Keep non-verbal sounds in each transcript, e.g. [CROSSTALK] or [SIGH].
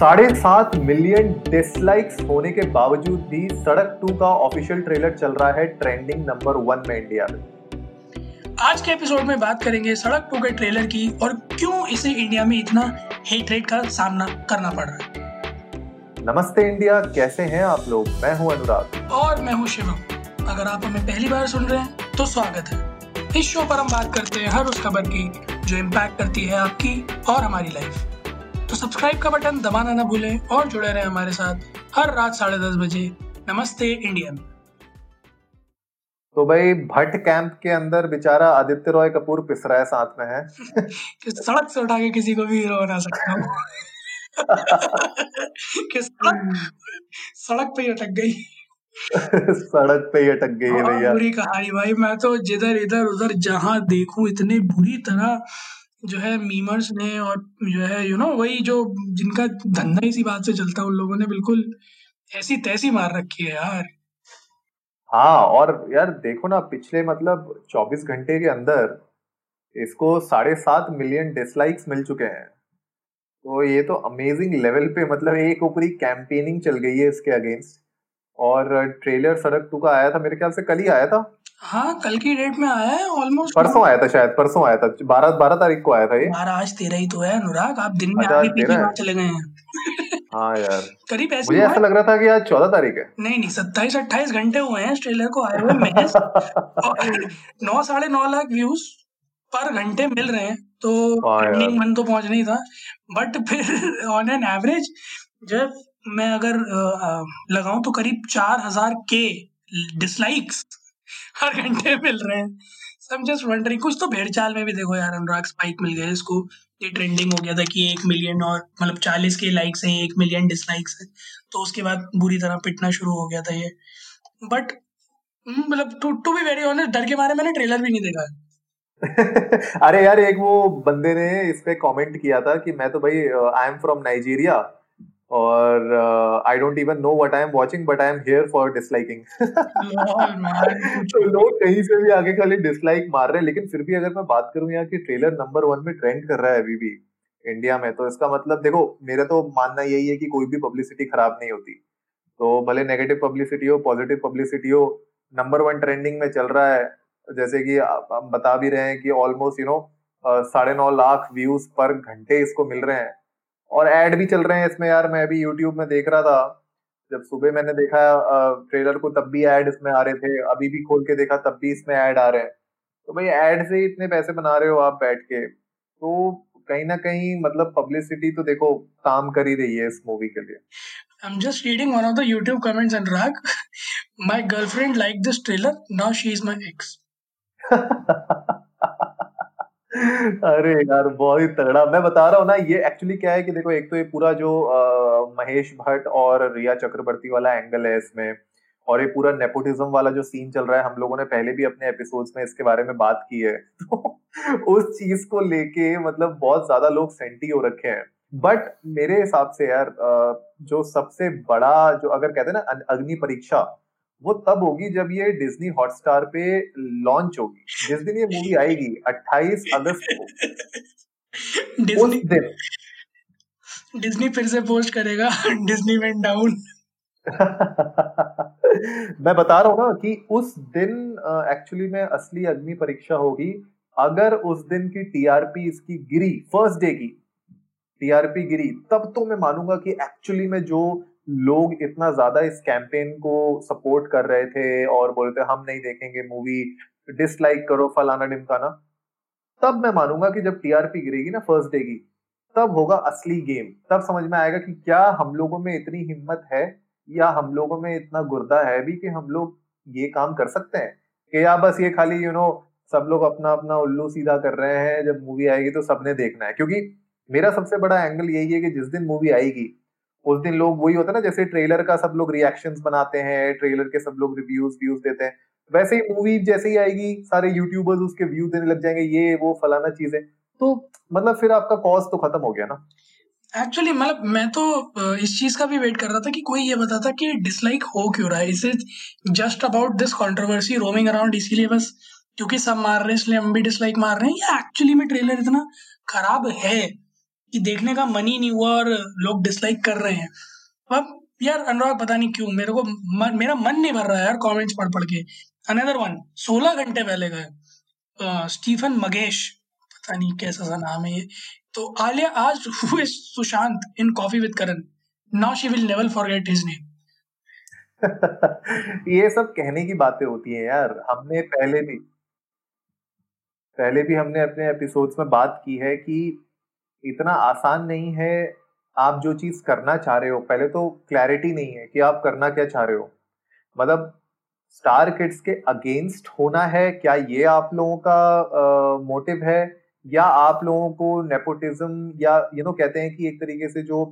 साढ़े सात million dislikes होने के बावजूद भी सड़क टू का ऑफिशियल ट्रेलर चल रहा है ट्रेंडिंग नंबर वन में इंडिया में। आज के एपिसोड में बात करेंगे सड़क टू के ट्रेलर की और क्यों इसे इंडिया में इतना हेट रेट का सामना करना पड़ रहा है। नमस्ते इंडिया कैसे हैं आप लोग? मैं हूँ अनुराग। और मैं हूँ शिवम। अगर आप हमें पहली बार सुन रहे हैं तो स्वागत है। इस शो पर हम बात करते हैं हर उस खबर की जो इम्पैक्ट करती है आपकी और हमारी लाइफ तो सब्सक्राइब का बटन दबाना ना भूलें और जुड़े रहें हमारे साथ हर रात साढ़े दस बजे। नमस्ते इंडिया में तो भाई भट्ट कैंप के अंदर बेचारा आदित्य रॉय कपूर पिस रहा है साथ में है? [LAUGHS] सड़क से उठा के किसी को भी हीरो बना सकता हूँ। [LAUGHS] कि सड़क सड़क पे ही अटक गई। [LAUGHS] सड़क पे ही अटक गई है भैया। बुरी कहानी भाई। मैं तो जिधर इधर उधर जहाँ देखूँ इतने बुरी तरह जो है मीमर्स ने और जो है यू नो वही जो जिनका धंधा इसी बात से चलता है, उन लोगों ने बिल्कुल ऐसी तैसी मार रखी है यार। हाँ और यार देखो ना, पिछले मतलब 24 घंटे के अंदर इसको साढ़े सात मिलियन डिसलाइक्स मिल चुके हैं। तो ये तो अमेजिंग लेवल पे मतलब एक ऊपरी कैंपेनिंग चल गई है इसके अगेंस्ट और ट्रेलर सड़क टू का आया था, मेरे ख्याल से कल ही आया था। हाँ कल की डेट में आया है ऑलमोस्ट परसों आया था शायद परसों आया था। बारह बारह तारीख को आया था ये। हमारा आज तेरह ही तो है अनुराग आप दिन में अच्छा, आगे पीछे 13 चले गए हैं। हाँ यार। [LAUGHS] करीब ऐसे मुझे ऐसा लग रहा था कि आज चौदह तारीख है। नहीं नहीं सत्ताईस अट्ठाईस घंटे हुए हैं ट्रेलर को आए हुए महज [LAUGHS] नौ साढ़े नौ लाख व्यूज़ पर घंटे मिल रहे हैं तो। ट्रेंडिंग वन तो पहुँच नहीं था। बट फिर ऑन एन एवरेज जब मैं अगर लगाऊँ तो करीब चार हज़ार के डिसलाइक्स हर घंटे मिल रहे हैं। सब जस्ट वंडरिंग कुछ तो भेड़ चाल में भी देखो यार, अनुराग स्पाइक मिल गए इसको ये ट्रेंडिंग हो गया था कि एक मिलियन और मतलब चालीस के लाइक्स हैं, एक मिलियन डिसलाइक्स हैं। तो उसके बाद बुरी तरह पिटना शुरू हो गया था ये। बट मतलब to to be very honest डर के मारे मैंने ट्रेलर भी नहीं देखा। [LAUGHS] अरे यार, एक वो बंदे ने इस पे कमेंट किया था कि मैं तो भाई आई एम फ्रॉम नाइजीरिया और I don't even know what I am watching but I am here for disliking तो लोग कहीं से भी आगे खाली डिसलाइक मार रहे हैं लेकिन फिर भी अगर मैं बात करूँ यहाँ की ट्रेलर नंबर वन में ट्रेंड कर रहा है अभी भी इंडिया में तो इसका मतलब देखो मेरा तो मानना यही है कि कोई भी पब्लिसिटी खराब नहीं होती। तो भले नेगेटिव पब्लिसिटी हो पॉजिटिव पब्लिसिटी हो नंबर वन ट्रेंडिंग में चल रहा है जैसे कि आप हम बता भी रहे हैं कि ऑलमोस्ट यू नो साढ़े नौ लाख व्यूज़ पर घंटे इसको मिल रहे हैं। और एड भी चल रहे हैं इसमें यार मैं अभी यूट्यूब में देख रहा था जब सुबह मैंने देखा ट्रेलर को तब भी एड इसमें आ रहे थे अभी भी खोल के देखा तब भी इसमें एड आ रहे हैं तो भाई एड से ही इतने पैसे बना रहे हो आप बैठ के तो कहीं ना कहीं मतलब पब्लिसिटी तो देखो काम कर ही रही है इस मूवी के लिए I'm just reading one of the YouTube comments and Rag. [LAUGHS] My girlfriend liked this trailer. Now she is my ex. [LAUGHS] अरे यार बहुत ही तगड़ा। मैं बता रहा हूँ ना ये एक्चुअली क्या है कि देखो एक तो ये पूरा जो अ, महेश भट्ट और रिया चक्रवर्ती वाला एंगल है इसमें और ये पूरा नेपोटिज्म वाला जो सीन चल रहा है हम लोगों ने पहले भी अपने एपिसोड्स में इसके बारे में बात की है। [LAUGHS] तो उस चीज़ को लेके मतलब बहुत ज़्यादा लोग सेंटी हो रखे हैं। बट मेरे हिसाब से यार जो सबसे बड़ा जो अगर कहते हैं ना अग्नि परीक्षा वो तब होगी जब ये डिज्नी हॉटस्टार पे लॉन्च होगी। जिस दिन ये मूवी आएगी 28 अगस्त को। उस डिज्नी दिन। डिज्नी फिर से पोस्ट करेगा डिज्नी वेंट डाउन मैं बता रहा हूँ ना कि उस दिन एक्चुअली में असली अग्नि परीक्षा होगी। अगर उस दिन की टीआरपी इसकी गिरी फ़र्स्ट डे की टीआरपी गिरी तब तो मैं मानूँगा कि एक्चुअली में जो लोग इतना ज़्यादा इस कैंपेन को सपोर्ट कर रहे थे और बोल रहे थे, हम नहीं देखेंगे मूवी डिसलाइक करो फलाना डिमकाना तब मैं मानूँगा कि जब टीआरपी गिरेगी ना फ़र्स्ट डे की, तब होगा असली गेम तब समझ में आएगा कि क्या हम लोगों में इतनी हिम्मत है या हम लोगों में इतना गुर्दा है भी कि हम लोग ये काम कर सकते हैं। कि या बस ये खाली यू नो सब लोग अपना अपना उल्लू सीधा कर रहे हैं, जब मूवी आएगी तो सबने देखना है। क्योंकि मेरा सबसे बड़ा एंगल यही है कि जिस दिन मूवी आएगी उस दिन लोग वही होता है ना, जैसे ट्रेलर का सब लोग रिएक्शंस बनाते हैं ट्रेलर के सब लोग रिव्यूज़ व्यूज़ देते हैं। वैसे ही मूवी जैसे ही आएगी, सारे यूट्यूबर्स उसके व्यू देने लग जाएँगे, ये, वो, फलाना चीज़ें। तो मतलब फिर आपका कॉज तो खत्म हो गया ना? एक्चुअली मतलब मैं तो इस चीज़ का भी वेट कर रहा था कि कोई ये बताता कि डिसलाइक हो क्यों रहा है? Is it just about this controversy roaming around इसीलिए बस क्योंकि सब मार रहे हैं, इसलिए हम भी डिसलाइक मार रहे हैं? या एक्चुअली में ट्रेलर इतना खराब है? कि देखने का मन ही नहीं हुआ और लोग डिसलाइक कर रहे हैं। अब यार अनुराग पता नहीं क्यों मेरे को मन, मेरा मन नहीं भर रहा है यार कमेंट्स पढ़ पढ़ के। अनदर वन सोलह घंटे पहले गए। स्टीफन मगेश पता नहीं कैसा सा नाम है ये। तो आलिया आज who is Sushant in Coffee with Karan now she will never forget his name ये सब कहने की बातें होती हैं यार हमने पहले भी पहले भी हमने अपने एपिसोड्स में बात की है कि इतना आसान नहीं है आप जो चीज़ करना चाह रहे हो पहले तो क्लैरिटी नहीं है कि आप करना क्या चाह रहे हो। मतलब स्टार किड्स के अगेंस्ट होना है क्या ये आप लोगों का मोटिव है? या आप लोगों को नेपोटिज्म या यू you नो know, कहते हैं कि एक तरीके से जो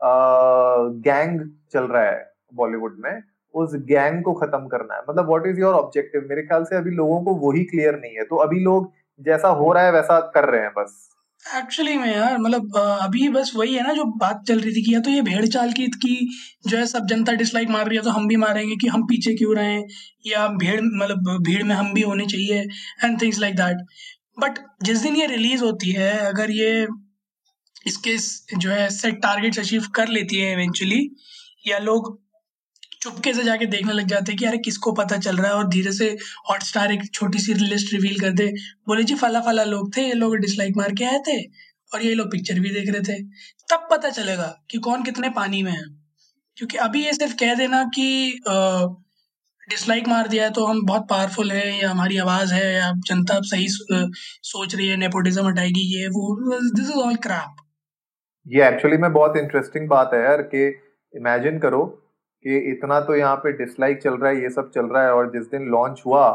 गैंग चल रहा है बॉलीवुड में उस गैंग को खत्म करना है। मतलब व्हाट इज़ योर ऑब्जेक्टिव मेरे ख्याल से अभी लोगों को वही क्लियर नहीं है। तो अभी लोग जैसा हो रहा है वैसा कर रहे हैं बस। एक्चुअली में यार मतलब अभी बस वही है ना जो बात चल रही थी कि या तो ये भेड़ चाल की की जो है सब जनता डिसलाइक मार रही है तो हम भी मारेंगे कि हम पीछे क्यों रहे हैं या भीड़ मतलब भीड़ में हम भी होने चाहिए and things like that but जिस दिन ये रिलीज़ होती है, अगर ये इसके जो है सेट टारगेट्स अचीव कर लेती है इवेंचुअली या लोग चुपके से जाके देखने लग जाते हैं कि अरे किसको पता चल रहा है और धीरे से हॉटस्टार एक छोटी सी लिस्ट रिवील कर दे। बोले, जी फला फला लोग थे, ये लोग डिसलाइक मार के आए थे और ये लोग पिक्चर भी देख रहे थे। तब पता चलेगा कि कौन कितने पानी में है। क्योंकि अभी ये सिर्फ़ कह देना कि डिसलाइक मार दिया है तो हम बहुत पावरफुल है, या हमारी आवाज़ है, या जनता सही सोच रही है नेपोटिज्म हटाएगी, ये, वो दिस इज़ ऑल क्रैप ये एक्चुअली में बहुत इंटरेस्टिंग बात है यार कि इमेजिन करो कि इतना तो यहाँ पे डिसलाइक चल रहा है, ये सब चल रहा है और जिस दिन लॉन्च हुआ,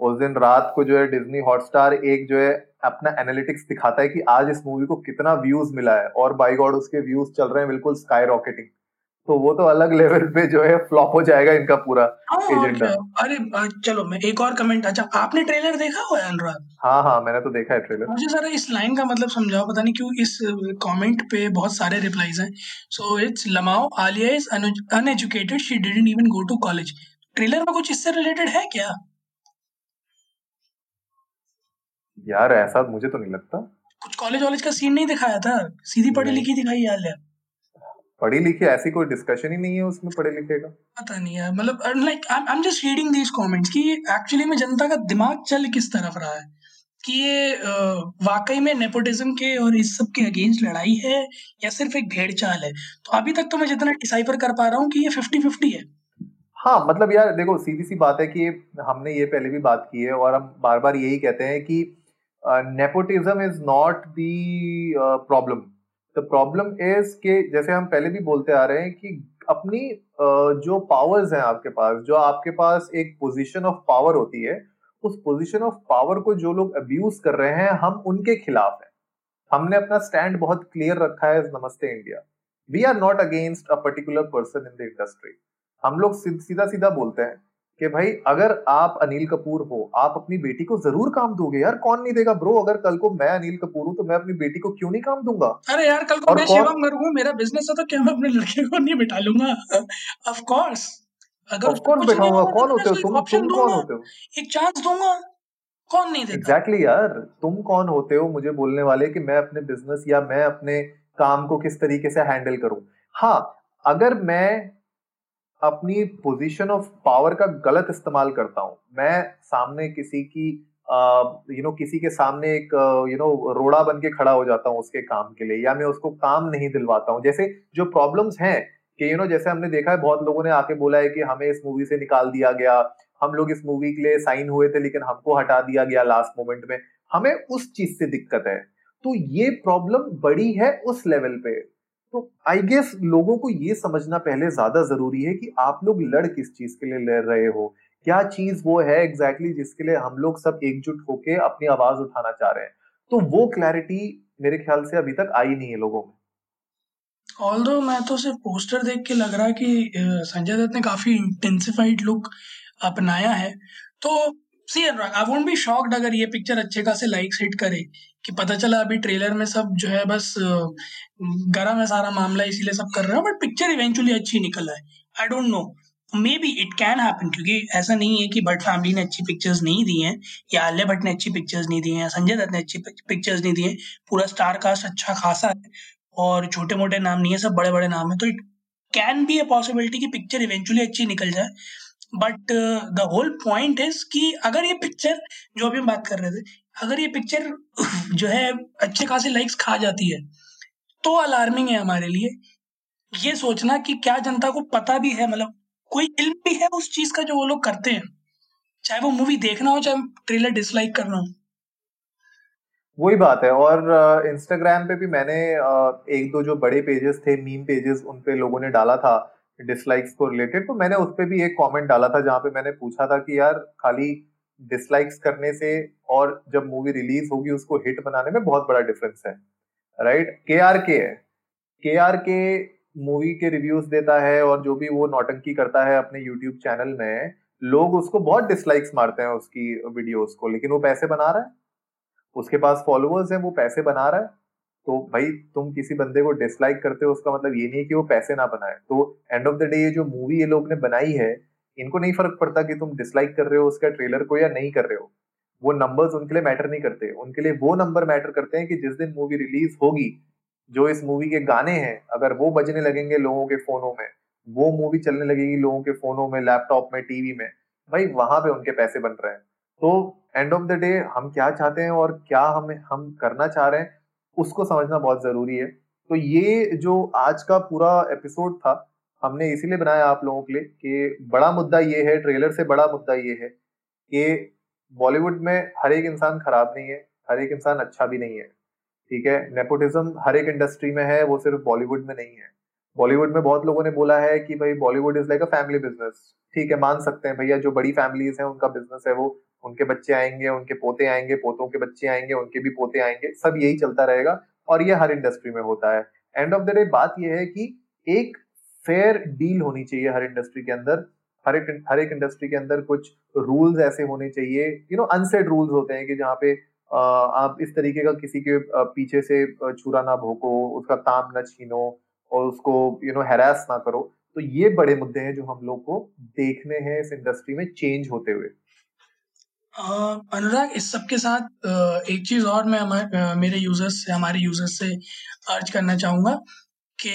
उस दिन रात को जो है डिज्नी हॉटस्टार एक जो है अपना एनालिटिक्स दिखाता है कि आज इस मूवी को कितना व्यूज़ मिला है और बाई गॉड उसके व्यूज़ चल रहे हैं बिल्कुल स्काई रॉकेटिंग तो वो तो अलग लेवल पे जो है फ्लॉप हो जाएगा इनका पूरा एजेंडा अरे चलो मैं एक और कमेंट अच्छा आपने ट्रेलर देखा हुआ है अनुराग? हाँ हाँ मैंने तो देखा है ट्रेलर मुझे जरा इस लाइन का मतलब समझाओ पता नहीं क्यों इस कमेंट पे बहुत सारे रिप्लाईज हैं। So it's lmao Alia is uneducated she didn't even go to college trailer में कुछ इससे रिलेटेड है क्या? यार ऐसा मुझे तो नहीं लगता। कुछ कॉलेज वॉलेज का सीन नहीं दिखाया था? सीधी पढ़ी लिखी दिखाई आलिया पढ़ी लिखी ऐसी कोई डिस्कशन ही नहीं है उसमें पढ़े लिखे का? पता नहीं है मतलब like I am just reading these comments कि एक्चुअली में जनता का दिमाग चल किस तरफ़ रहा है? कि ये वाकई में नेपोटिज्म के और इस सब के अगेंस्ट लड़ाई है या सिर्फ़ एक भेड़ चाल है? तो अभी तक तो मैं जितना डिसाइफर कर पा रहा हूँ कि ये फिफ्टी फिफ्टी है। हाँ मतलब यार देखो सीधी सी बात है कि हमने ये पहले भी बात की है और हम बार बार यही कहते हैं कि nepotism is not the problem the problem is कि जैसे हम पहले भी बोलते आ रहे हैं कि अपनी जो पावर्स हैं आपके पास, जो आपके पास एक पोजीशन ऑफ़ पावर होती है, उस पोजीशन ऑफ़ पावर को जो लोग अब्यूज कर रहे हैं, हम उनके खिलाफ हैं। हमने अपना स्टैंड बहुत क्लियर रखा है नमस्ते India. We are not against a particular person in the industry हम लोग सीधा सीधा बोलते हैं। कि भाई अगर आप अनिल कपूर हो आप अपनी बेटी को ज़रूर काम दोगे। यार कौन नहीं देगा? ब्रो अगर कल को मैं अनिल कपूर हूँ तो मैं अपनी बेटी को क्यों नहीं काम दूँगा? अरे यार कल को मैं शिवम गर्ग हूँ मेरा बिज़नेस है तो क्या मैं अपने लड़के को नहीं बिठा लूँगा? ऑफ़ कोर्स अगर ऑफ़ कोर्स बिठाऊँगा। कौन होते हो तुम? तुम कौन होते हो? एक चांस दूँगा। कौन नहीं देता? एग्जैक्टली exactly यार तुम कौन होते हो मुझे बोलने वाले कि मैं अपने बिज़नेस या मैं अपने काम को किस तरीके से हैंडल करूँ? हाँ अगर मैं अपनी पोजीशन ऑफ़ पावर का गलत इस्तेमाल करता हूँ। मैं सामने किसी की यू नो किसी के सामने एक यू नो रोड़ा बन के खड़ा हो जाता हूँ उसके काम के लिए या मैं उसको काम नहीं दिलवाता हूँ। जैसे जो प्रॉब्लम्स हैं कि यू नो जैसे हमने देखा है बहुत लोगों ने आके बोला है कि हमें इस मूवी से निकाल दिया गया, हम लोग इस मूवी के लिए साइन हुए थे लेकिन हमको हटा दिया गया लास्ट मोमेंट में। हमें उस चीज़ से दिक्कत है। तो ये प्रॉब्लम बड़ी है उस लेवल पे। तो आई गेस लोगों को ये समझना पहले ज़्यादा ज़रूरी है कि आप लोग लड़ किस चीज़ के लिए लड़ रहे हो? क्या चीज़ वो है एग्जैक्टली exactly जिसके लिए हम लोग सब एकजुट होके अपनी आवाज़ उठाना चाह रहे हैं? तो वो क्लैरिटी मेरे ख्याल से अभी तक आई नहीं है लोगों में। ऑल मैं तो सिर्फ़ पोस्टर देख के लग रहा है कि संजय दत्त ने काफ़ी इंटेंसिफाइड लुक अपनाया है तो see I won't be shocked अगर ये पिक्चर अच्छे खासे लाइक्स हिट करे कि पता चला अभी ट्रेलर में सब जो है बस गर्म है सारा मामला, इसीलिए सब कर रहे हैं बट पिक्चर इवेंचुअली अच्छी निकल रहा है I don't know maybe it can happen क्योंकि ऐसा नहीं है कि भट्ट फैमिली ने अच्छी पिक्चर्स नहीं दी हैं, या आलिया भट्ट ने अच्छी पिक्चर्स नहीं दी हैं संजय दत्त ने अच्छी पिक्चर्स नहीं दी हैं, पूरा स्टार कास्ट अच्छा खासा है, और छोटे मोटे नाम नहीं है, सब बड़े बड़े नाम है तो it can be a possibility कि पिक्चर इवेंचुअली अच्छी निकल जाए। But the whole point is कि अगर ये पिक्चर जो अभी हम बात कर रहे थे, अगर ये पिक्चर [LAUGHS] जो है, अच्छे खासे लाइक्स खा जाती है तो अलार्मिंग है हमारे लिए। ये सोचना कि क्या जनता को पता भी है मतलब कोई इल्म भी है उस चीज़ का जो वो लोग करते हैं। चाहे वो मूवी देखना हो, चाहे ट्रेलर डिसलाइक करना हो। वही बात है, और इंस्टाग्राम पे भी मैंने एक दो जो बड़े पेजेस थे मीम पेजेस उन पे लोगों ने डाला था। डिसलाइक्स को रिलेटेड तो मैंने उस पर भी एक कमेंट डाला था जहाँ पे मैंने पूछा था कि यार, खाली डिसलाइक्स करने से और जब मूवी रिलीज़ होगी उसको हिट बनाने में बहुत बड़ा डिफरेंस है राइट के आर के है। के आर के मूवी के रिव्यूज़ देता है और जो भी वो नौटंकी करता है अपने यूट्यूब चैनल में, लोग उसको बहुत डिसलाइक्स मारते हैं उसकी वीडियोस को, लेकिन वो पैसे बना रहा है। उसके पास फॉलोअर्स हैं, वो पैसे बना रहा है। तो भाई तुम किसी बंदे को डिसलाइक करते हो, उसका मतलब ये नहीं है कि वो पैसे ना बनाए। तो एंड ऑफ़ द डे ये जो मूवी ये लोग ने बनाई है, इनको नहीं फ़र्क पड़ता कि तुम डिसलाइक कर रहे हो उसका ट्रेलर को या नहीं कर रहे हो। वो नंबर्स उनके लिए मैटर नहीं करते। उनके लिए वो नंबर मैटर करते हैं कि जिस दिन मूवी रिलीज़ होगी, जो इस मूवी के गाने हैं, अगर वो बजने लगेंगे लोगों के फोनों में, वो मूवी चलने लगेगी लोगों के फोनों में लैपटॉप में टीवी में, भाई वहाँ पे उनके पैसे बन रहे हैं। तो एंड ऑफ़ द डे हम क्या चाहते हैं और क्या हम हम करना चाह रहे हैं उसको समझना बहुत ज़रूरी है। तो ये जो आज का पूरा एपिसोड था, हमने इसीलिए बनाया आप लोगों के लिए कि बड़ा मुद्दा ये है ट्रेलर से बड़ा मुद्दा ये है कि बॉलीवुड में हर एक इंसान खराब नहीं है, हर एक इंसान अच्छा भी नहीं है, ठीक है? नेपोटिज्म हर एक इंडस्ट्री में है, वो सिर्फ़ बॉलीवुड में नहीं है। बॉलीवुड में बहुत लोगों ने बोला है कि भाई Bollywood is like a family business ठीक है? मान सकते हैं, भैया जो बड़ी फैमिलीज़ हैं, उनका बिज़नेस है वो उनके बच्चे आएँगे, उनके पोते आएँगे, पोतों के बच्चे आएँगे, उनके भी पोते आएँगे, सब यही चलता रहेगा और ये हर इंडस्ट्री में होता है। एंड ऑफ़ द डे बात यह है कि एक फेयर डील होनी चाहिए हर इंडस्ट्री के अंदर। हर एक हर एक इंडस्ट्री के अंदर कुछ रूल्स ऐसे होने चाहिए यू नो अनसेड रूल्स होते हैं कि जहाँ पे आप इस तरीके का किसी के पीछे से छुरा ना भोको, उसका ताम ना छीनो और उसको यू नो हैरास ना करो। तो ये बड़े मुद्दे हैं जो हम लोग को देखने हैं इस इंडस्ट्री में चेंज होते हुए। अनुराग, इस सब के साथ एक चीज़ और मैं हमारे मेरे यूज़र्स से, हमारे यूज़र्स से अर्ज़ करना चाहूँगा कि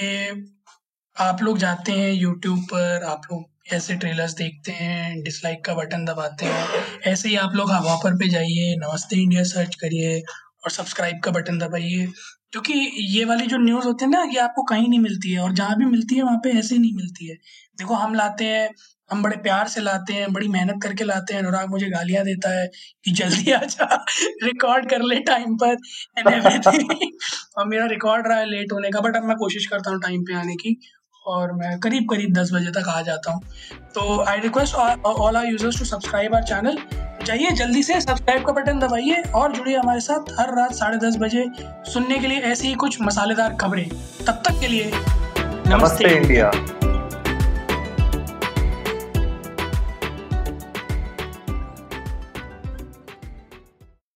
आप लोग जाते हैं यूट्यूब पर, आप लोग ऐसे ट्रेलर्स देखते हैं डिसलाइक का बटन दबाते हैं, ऐसे ही आप लोग हवा पर पे जाइए, नमस्ते इंडिया सर्च करिए और सब्सक्राइब का बटन दबाइए। क्योंकि ये वाली जो न्यूज़ होती है ना, ये आपको कहीं नहीं मिलती है और जहाँ भी मिलती है, वहाँ पे ऐसे नहीं मिलती है। देखो, हम लाते हैं हम बड़े प्यार से लाते हैं बड़ी मेहनत करके लाते हैं अनुराग मुझे गालियाँ देता है कि जल्दी आ जा [LAUGHS] रिकॉर्ड कर ले टाइम पर [LAUGHS] और मेरा रिकॉर्ड रहा है लेट होने का बट अब मैं कोशिश करता हूँ टाइम पे आने की और मैं करीब करीब दस बजे तक आ जाता हूँ। तो I request all our users to subscribe our channel जाइए जल्दी से सब्सक्राइब का बटन दबाइए और जुड़िए हमारे साथ हर रात साढ़े दस बजे सुनने के लिए ऐसी ही कुछ मसालेदार खबरें। तब तक के लिए नमस्ते, नमस्ते इंडिया।